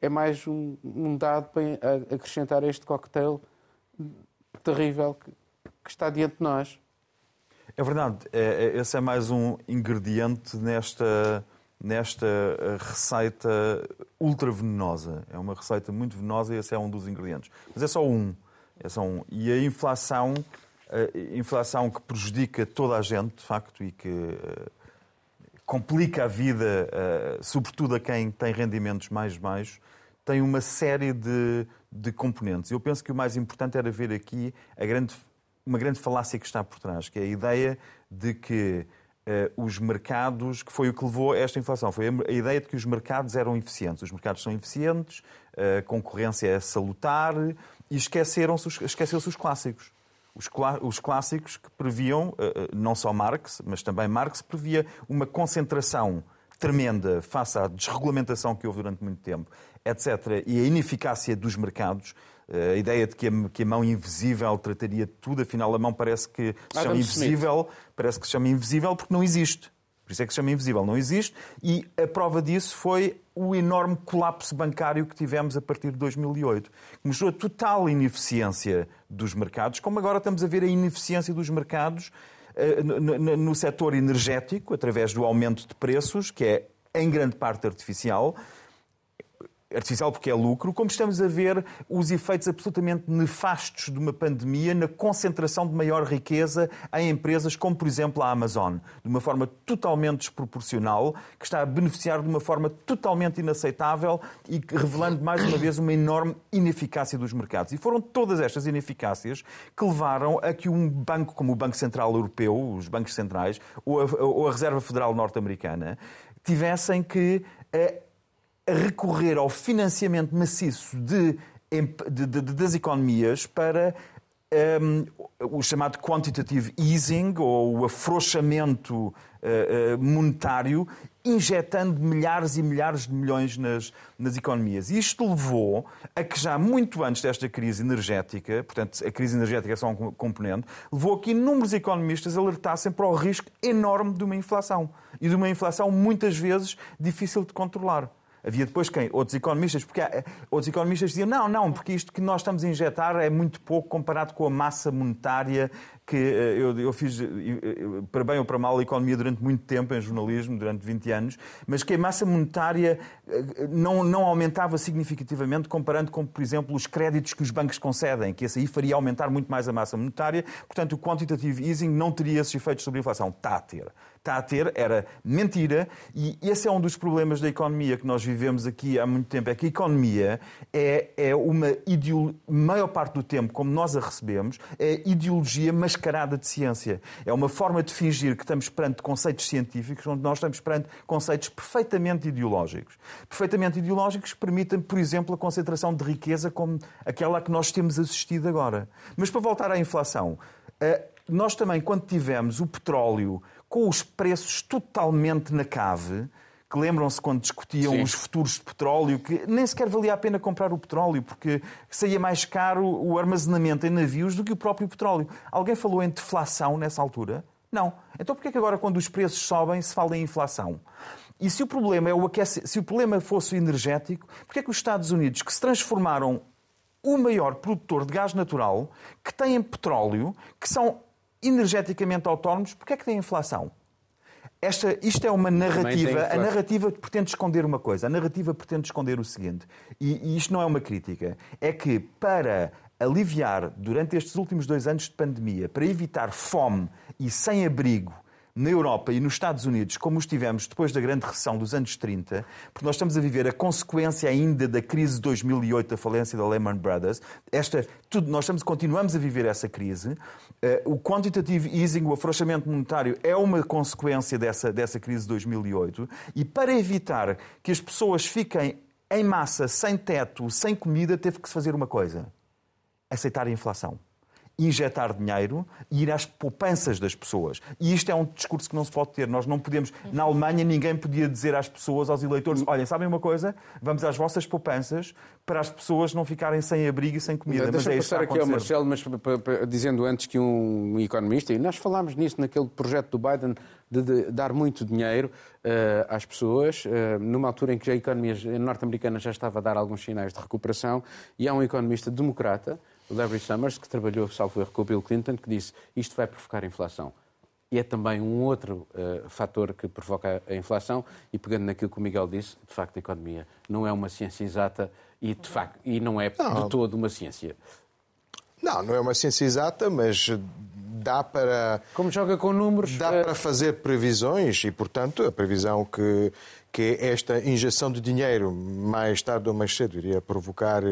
é mais um, um dado para acrescentar a este coquetel terrível que, que está diante de nós. É verdade, é, é, esse é mais um ingrediente nesta, nesta receita ultra venenosa. É uma receita muito venenosa e esse é um dos ingredientes. Mas é só um. É só um. E a inflação, a inflação que prejudica toda a gente, de facto, e que uh, complica a vida, uh, sobretudo a quem tem rendimentos mais baixos, tem uma série de, de componentes. Eu penso que o mais importante era ver aqui grande, uma grande falácia que está por trás, que é a ideia de que uh, os mercados, que foi o que levou a esta inflação, foi a, a ideia de que os mercados eram eficientes. Os mercados são eficientes, a concorrência é salutar e esqueceram-se esqueceu os clássicos. Os, os, clássicos que previam, uh, não só Marx, mas também Marx, previa uma concentração tremenda face à desregulamentação que houve durante muito tempo etc., e a ineficácia dos mercados, eh, a ideia de que a, que a, mão invisível trataria de tudo, afinal a mão parece que se chama invisível, Smith. parece que se chama invisível porque não existe. Por isso é que se chama invisível, não existe. E a prova disso foi o enorme colapso bancário que tivemos a partir de 2008, que mostrou a total ineficiência dos mercados, como agora estamos a ver a ineficiência dos mercados no, no, no setor energético, através do aumento de preços, que é em grande parte artificial, artificial porque é lucro, como estamos a ver os efeitos absolutamente nefastos de uma pandemia na concentração de maior riqueza em empresas como, por exemplo, a Amazon, de uma forma totalmente desproporcional, que está a beneficiar de uma forma totalmente inaceitável e revelando mais uma vez uma enorme ineficácia dos mercados. E foram todas estas ineficácias que levaram a que um banco como o Banco Central Europeu, os bancos centrais, ou a, ou a Reserva Federal Norte-Americana, tivessem que eh, recorrer ao financiamento maciço de, de, de, das economias para um, o chamado quantitative easing, ou o afrouxamento uh, monetário, injetando milhares e milhares de milhões nas, nas economias. Isto levou a que já muito antes desta crise energética, portanto a crise energética é só um componente, levou a que inúmeros economistas alertassem para o risco enorme de uma inflação. E de uma inflação muitas vezes difícil de controlar. Havia depois quem? Outros economistas, porque há, outros economistas diziam não, não, porque isto que nós estamos a injetar é muito pouco comparado com a massa monetária que eh, eu, eu fiz, eh, para bem ou para mal, a economia durante muito tempo em jornalismo, durante 20 anos, mas que a massa monetária eh, não, não aumentava significativamente comparando com, por exemplo, os créditos que os bancos concedem, que esse aí faria aumentar muito mais a massa monetária. Portanto, o quantitative easing não teria esses efeitos sobre a inflação. Está a ter está a ter era mentira e esse é um dos problemas da economia que nós vivemos aqui há muito tempo, é que a economia é, é uma ideologia, maior parte do tempo, como nós a recebemos, é ideologia mascarada de ciência. É uma forma de fingir que estamos perante conceitos científicos, onde nós estamos perante conceitos perfeitamente ideológicos. Perfeitamente ideológicos que permitem, por exemplo, a concentração de riqueza como aquela a que nós temos assistido agora. Mas para voltar à inflação, nós também, quando tivemos o petróleo com os preços totalmente na cave, que lembram-se quando discutiam Sim. os futuros de petróleo, que nem sequer valia a pena comprar o petróleo, porque saía mais caro o armazenamento em navios do que o próprio petróleo. Alguém falou em deflação nessa altura? Não. Então porquê que agora, quando os preços sobem, se fala em inflação? E se o problema é o aquecimento, se o problema fosse o energético, porquê que os Estados Unidos, que se transformaram o maior produtor de gás natural, que têm petróleo, que são energeticamente autónomos, porquê é que têm inflação? Esta, isto é uma narrativa. A narrativa pretende esconder uma coisa. A narrativa pretende esconder o seguinte. E, e isto não é uma crítica. É que para aliviar, durante estes últimos dois anos de pandemia, para evitar fome e sem abrigo na Europa e nos Estados Unidos, como estivemos depois da grande recessão dos anos 30, porque nós estamos a viver a consequência ainda da crise de 2008, da falência da Lehman Brothers. Esta, tudo, nós estamos, continuamos a viver essa crise. Uh, o quantitative easing, o afrouxamento monetário, é uma consequência dessa, dessa crise de 2008. E para evitar que as pessoas fiquem em massa, sem teto, sem comida, teve que se fazer uma coisa: aceitar a inflação injetar dinheiro e ir às poupanças das pessoas. E isto é um discurso que não se pode ter. Nós não podemos. Na Alemanha, ninguém podia dizer às pessoas, aos eleitores: olhem, sabem uma coisa? Vamos às vossas poupanças para as pessoas não ficarem sem abrigo e sem comida. Deixa mas é passar aqui ao Marcelo, mas dizendo antes que um economista, e nós falámos nisso naquele projeto do Biden de, de dar muito dinheiro uh, às pessoas, uh, numa altura em que a economia norte-americana já estava a dar alguns sinais de recuperação, e há um economista democrata Larry Summers, que trabalhou, salvo erro, com o Bill Clinton, que disse isto vai provocar inflação. E é também um outro uh, fator que provoca a inflação. E pegando naquilo que o Miguel disse, de facto, a economia não é uma ciência exata e, de facto, e não é não. de todo uma ciência. Não, não é uma ciência exata, mas dá para. Como joga com números. Dá uh... para fazer previsões e, portanto, a previsão que, que esta injeção de dinheiro, mais tarde ou mais cedo, iria provocar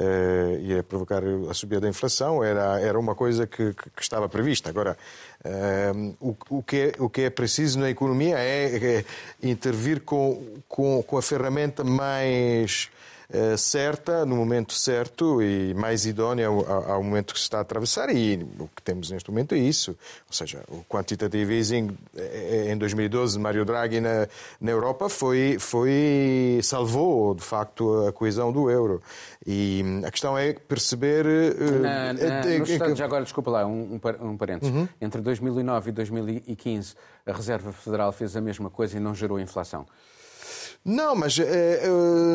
uh, ia provocar a subida da inflação, era, era uma coisa que, que estava prevista. Agora, uh, o, o, que é, o que é preciso na economia é, é intervir com, com, com a ferramenta mais eh, certa, no momento certo e mais idónea ao, ao, momento que se está a atravessar. E o que temos neste momento é isso. Ou seja, o quantitative easing eh, em 2012, Mário Draghi na, na Europa foi, foi salvou de facto a coesão do euro. E hum, a questão é perceber. Eh, na, na, já agora, desculpa lá, um, um parênteses. Uhum. Entre 2009 e 2015, a Reserva Federal fez a mesma coisa e não gerou inflação. Não, mas é,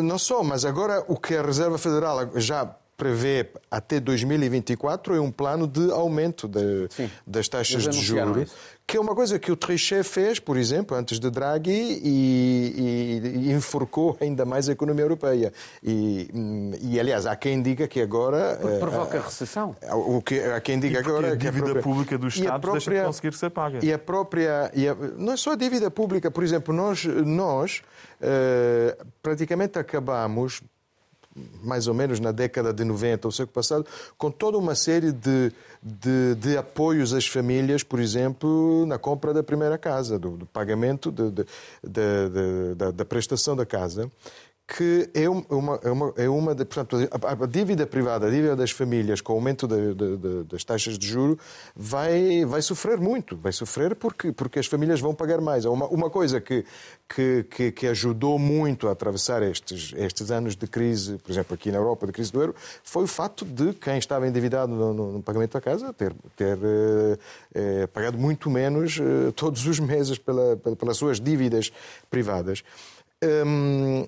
não só, mas agora o que a Reserva Federal já prevê até 2024 é um plano de aumento de, das taxas de juros, que é uma coisa que o Trichet fez, por exemplo, antes de Draghi e, e, e enforcou ainda mais a economia europeia. E, e, aliás, há quem diga que agora... Porque provoca recessão. O que, há quem diga agora... a dívida própria, pública do Estado própria, deixa de conseguir ser paga. E a própria... E a, não é só a dívida pública, por exemplo, nós... nós praticamente acabamos mais ou menos na década de 90, o século passado, com toda uma série de, de, de apoios às famílias, por exemplo, na compra da primeira casa, do, do pagamento de, da prestação da casa que é uma, é uma, é uma de, portanto, a, dívida privada, a dívida das famílias com o aumento de, de, das taxas de juro vai, vai sofrer muito, vai sofrer porque, porque as famílias vão pagar mais. Uma, uma coisa que, que, que, ajudou muito a atravessar estes, estes anos de crise, por exemplo, aqui na Europa, de crise do euro, foi o facto de quem estava endividado no, no, no pagamento da casa ter, ter eh, pagado muito menos eh, todos os meses pela, pelas suas dívidas privadas. Hum,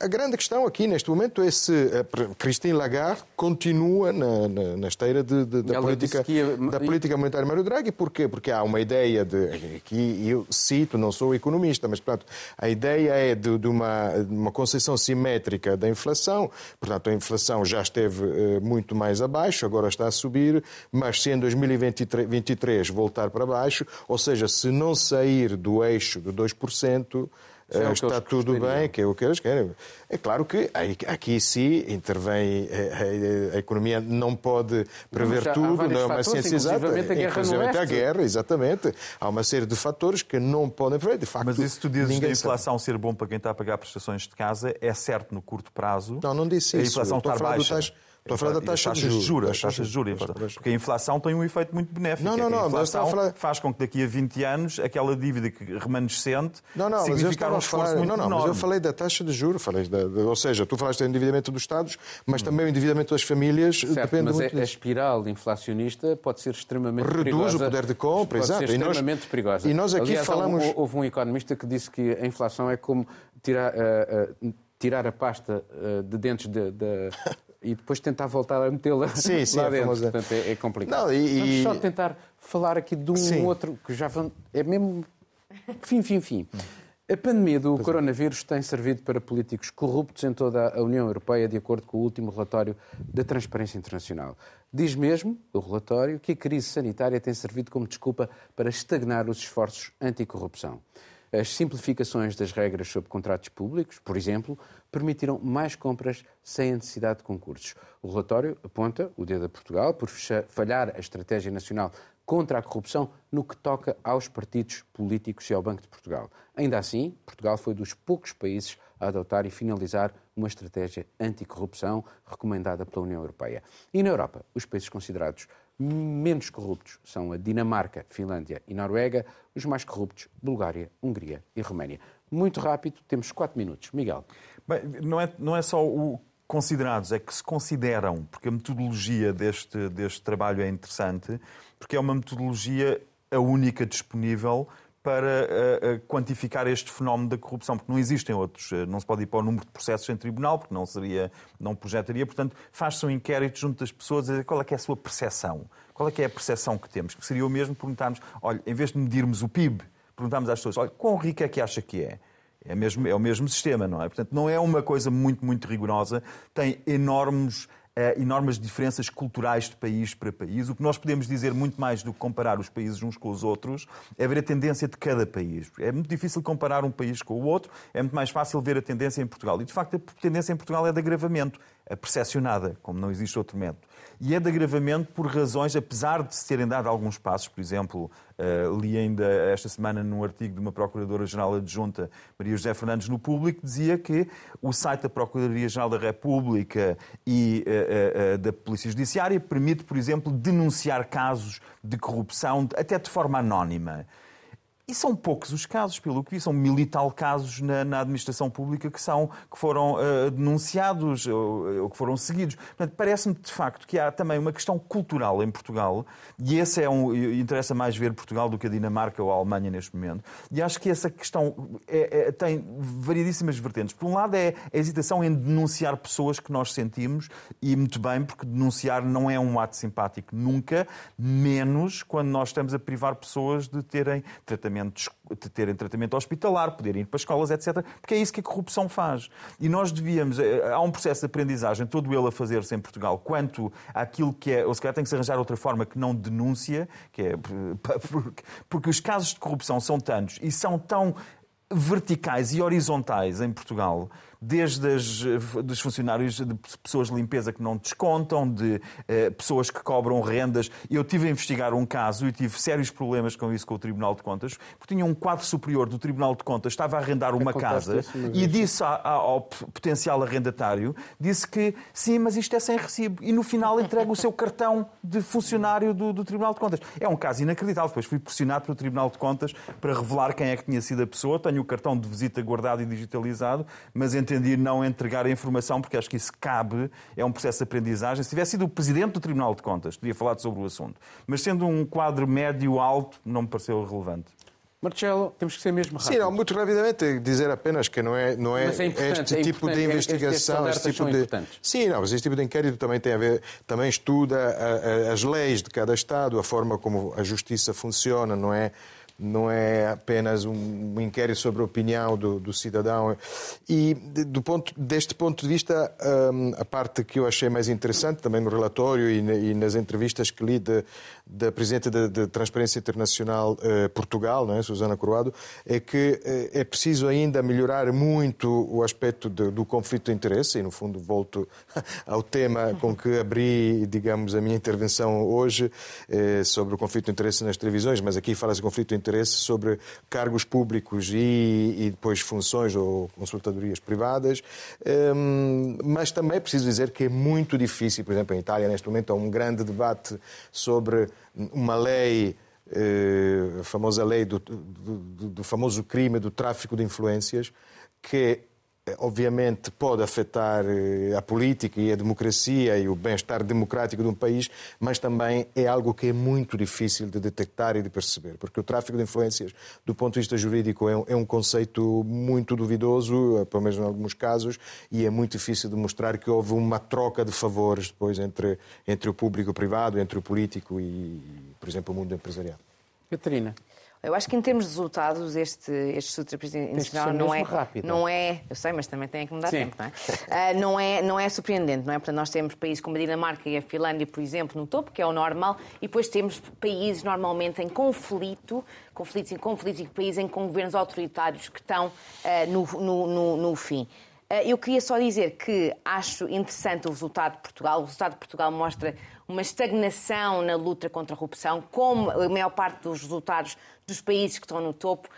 a, grande questão aqui neste momento é se Christine Lagarde continua na, na, na esteira de, de, da, política, ia... da política monetária Mário Draghi. Porquê? Porque há uma ideia de. Aqui eu cito, não sou economista, mas portanto, a ideia é de, de uma, uma concepção simétrica da inflação. Portanto, a inflação já esteve uh, muito mais abaixo, agora está a subir, mas se em 2023 voltar para baixo, ou seja, se não sair do eixo de 2%, é está tudo bem, que é o que eles querem. É claro que aqui sim intervém, a, a, a economia não pode prever tudo, não é uma ciência exata. A guerra a guerra, exatamente. Há uma série de fatores que não podem prever. De facto, Mas isso tu dizes da inflação sabe. ser bom para quem está a pagar prestações de casa, é certo no curto prazo. Não, não disse isso. A inflação está baixa. Estou a falar da taxa, de juros. A taxa de juros. Porque a inflação tem um efeito muito benéfico. Não, não, é não. A inflação falar... faz com que daqui a 20 anos aquela dívida que remanescente não, não, significar um esforço falar... muito não, não, enorme. Mas eu falei da taxa de juros. Falei da... ou seja, tu falaste do endividamento dos Estados, mas também o endividamento das famílias certo, depende mas muito a, a espiral inflacionista pode ser extremamente Reduz perigosa. o poder de compra, pode exato. ser e nós, extremamente perigosa. E nós aqui Aliás, falamos... Houve um economista que disse que a inflação é como tirar, uh, uh, tirar a pasta uh, de dentes de, de e depois tentar voltar a metê-la sim, sim, lá é dentro. famosa. Portanto, é, é complicado. Não, e, Vamos só tentar falar aqui de um Sim. outro que já vão... É mesmo... Fim, fim, fim. A pandemia do coronavírus tem servido para políticos corruptos em toda a União Europeia, de acordo com o último relatório da Transparência Internacional. Diz mesmo o relatório que a crise sanitária tem servido como desculpa para estagnar os esforços anticorrupção. As simplificações das regras sobre contratos públicos, por exemplo, permitiram mais compras sem a necessidade de concursos. O relatório aponta o dedo a Portugal por falhar a estratégia nacional contra a corrupção no que toca aos partidos políticos e ao Banco de Portugal. Ainda assim, Portugal foi dos poucos países a adotar e finalizar uma estratégia anticorrupção recomendada pela União Europeia. E na Europa, os países considerados menos corruptos são a Dinamarca, Finlândia e Noruega, os mais corruptos, Bulgária, Hungria e Roménia. Muito rápido, temos quatro minutos. Miguel. Bem, não, é, não é só o considerados, é que se consideram, porque a metodologia deste, deste trabalho é interessante, porque é uma metodologia a única disponível para uh, uh, quantificar este fenómeno da corrupção, porque não existem outros, uh, não se pode ir para o número de processos em tribunal, porque não seria, não projetaria, portanto, faz-se um inquérito junto das pessoas a dizer qual é é a sua percepção, qual é é a percepção que temos, que seria o mesmo perguntarmos, olha, em vez de medirmos o PIB, perguntarmos às pessoas, olha, quão rico é que acha que é? É, mesmo, é o mesmo sistema, não é? Portanto, não é uma coisa muito, muito rigorosa, tem enormes enormes diferenças culturais de país para país. O que nós podemos dizer muito mais do que comparar os países uns com os outros é ver a tendência de cada país. É muito difícil comparar um país com o outro, é muito mais fácil ver a tendência em Portugal. E, de facto, a tendência em Portugal é de agravamento, a percepcionada, como não existe outro método. E é de agravamento por razões, apesar de se terem dado alguns passos, por exemplo, uh, li ainda esta semana num artigo de uma Procuradora-Geral Adjunta, Maria José Fernandes, no Público, dizia que o site da Procuradoria-Geral da República e uh, uh, da Polícia Judiciária permite, por exemplo, denunciar casos de corrupção até de forma anónima. E são poucos os casos, pelo que vi, são mil e tal casos na, na administração pública que, são, que foram uh, denunciados ou, ou, que foram seguidos. Portanto, parece-me de facto que há também uma questão cultural em Portugal, e esse é um. interessa mais ver Portugal do que a Dinamarca ou a Alemanha neste momento. E acho que essa questão é, é, tem variedíssimas vertentes. Por um lado, é a hesitação em denunciar pessoas que nós sentimos, e muito bem, porque denunciar não é um ato simpático nunca, menos quando nós estamos a privar pessoas de terem tratamento de terem tratamento hospitalar, poderem ir para escolas, etc. Porque é isso que a corrupção faz. E nós devíamos. Há um processo de aprendizagem, todo ele a fazer-se em Portugal, quanto àquilo que é. Ou se calhar tem que se arranjar outra forma que não denúncia, que é. Porque os casos de corrupção são tantos e são tão verticais e horizontais em Portugal desde as, dos funcionários, de pessoas de limpeza que não descontam, de eh, pessoas que cobram rendas. Eu tive a investigar um caso e tive sérios problemas com isso com o Tribunal de Contas, porque tinha um quadro superior do Tribunal de Contas, estava a arrendar uma casa e disse a, a, ao potencial arrendatário, disse que sim, mas isto é sem recibo. E no final entrega o seu cartão de funcionário do, do Tribunal de Contas. É um caso inacreditável. Depois fui pressionado pelo Tribunal de Contas para revelar quem é que tinha sido a pessoa. Tenho o cartão de visita guardado e digitalizado, mas entendi não entregar a informação, porque acho que isso cabe, é um processo de aprendizagem. Se tivesse sido o Presidente do Tribunal de Contas, teria falado sobre o assunto. Mas sendo um quadro médio-alto, não me pareceu relevante. Marcelo, temos que ser mesmo rápido. Sim, não, muito rapidamente dizer apenas que não é, não é, é este é tipo de investigação, este tipo de Sim, não, mas este tipo de inquérito também tem a ver, também estuda a, a, as leis de cada estado, a forma como a justiça funciona, não é? Não é apenas um inquérito sobre a opinião do, do cidadão. E do ponto, deste ponto de vista, um, a parte que eu achei mais interessante, também no relatório e, nas entrevistas que li da Presidente de, Transparência Internacional uh, Portugal, não é? Susana Croado, é que uh, é preciso ainda melhorar muito o aspecto de, do conflito de interesse, e no fundo volto ao tema com que abri, digamos, a minha intervenção hoje uh, sobre o conflito de interesse nas televisões, mas aqui fala-se de conflito de interesse sobre cargos públicos e, e depois funções ou consultadorias privadas. Um, mas também é preciso dizer que é muito difícil, por exemplo, em Itália, neste momento, há um grande debate sobre uma lei eh, a famosa lei do, do, do, famoso crime do tráfico de influências, que obviamente pode afetar eh, a política e a democracia e o bem-estar democrático de um país, mas também é algo que é muito difícil de detectar e de perceber, porque o tráfico de influências, do ponto de vista jurídico, é um, é conceito muito duvidoso, eh, pelo menos em alguns casos, e é muito difícil de mostrar que houve uma troca de favores depois entre, entre o público e o privado, entre o político e, por exemplo, o mundo empresarial. Catarina. Eu acho que em termos de resultados, este, este Sutra Presidencial não é, rápido. não é. Eu sei, mas também tem que mudar tempo, não é? Uh, não é? Não é surpreendente, não é? Portanto, nós temos países como a Dinamarca e a Finlândia, por exemplo, no topo, que é o normal, e depois temos países normalmente em conflito, conflitos em conflitos e países em com governos autoritários que estão uh, no, no, no, no fim. Ah, eu queria só dizer que acho interessante o resultado de Portugal. O resultado de Portugal mostra uma estagnação na luta contra a corrupção, como a maior parte dos resultados dos países que estão no topo.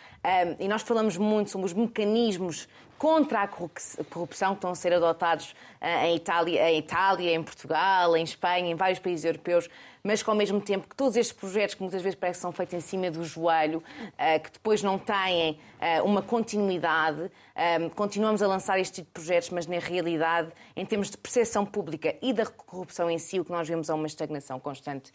E nós falamos muito sobre os mecanismos contra a corrupção que estão a ser adotados ah, em Itália, em Itália, em Portugal, em Espanha, em vários países europeus, mas que ao mesmo tempo que todos estes projetos que muitas vezes parecem que são feitos em cima do joelho, ah, que depois não têm ah, uma continuidade, continuamos a lançar este tipo de projetos, mas na realidade, em termos de percepção pública e da corrupção em si, o que nós vemos é uma estagnação constante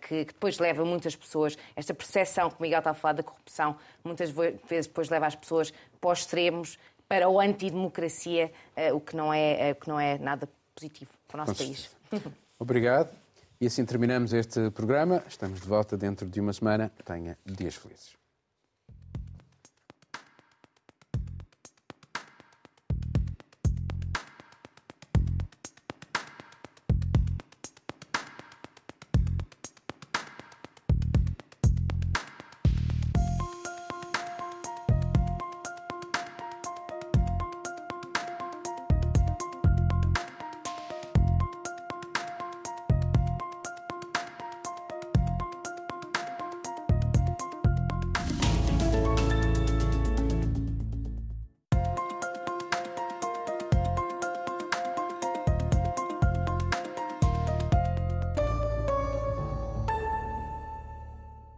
que, depois leva muitas pessoas, esta percepção que o Miguel está a falar da corrupção, muitas vezes depois leva as pessoas para os extremos, para a antidemocracia, o que não é, o que não é nada positivo para o nosso país. Obrigado. E assim terminamos este programa. Estamos de volta dentro de uma semana. Tenha dias felizes.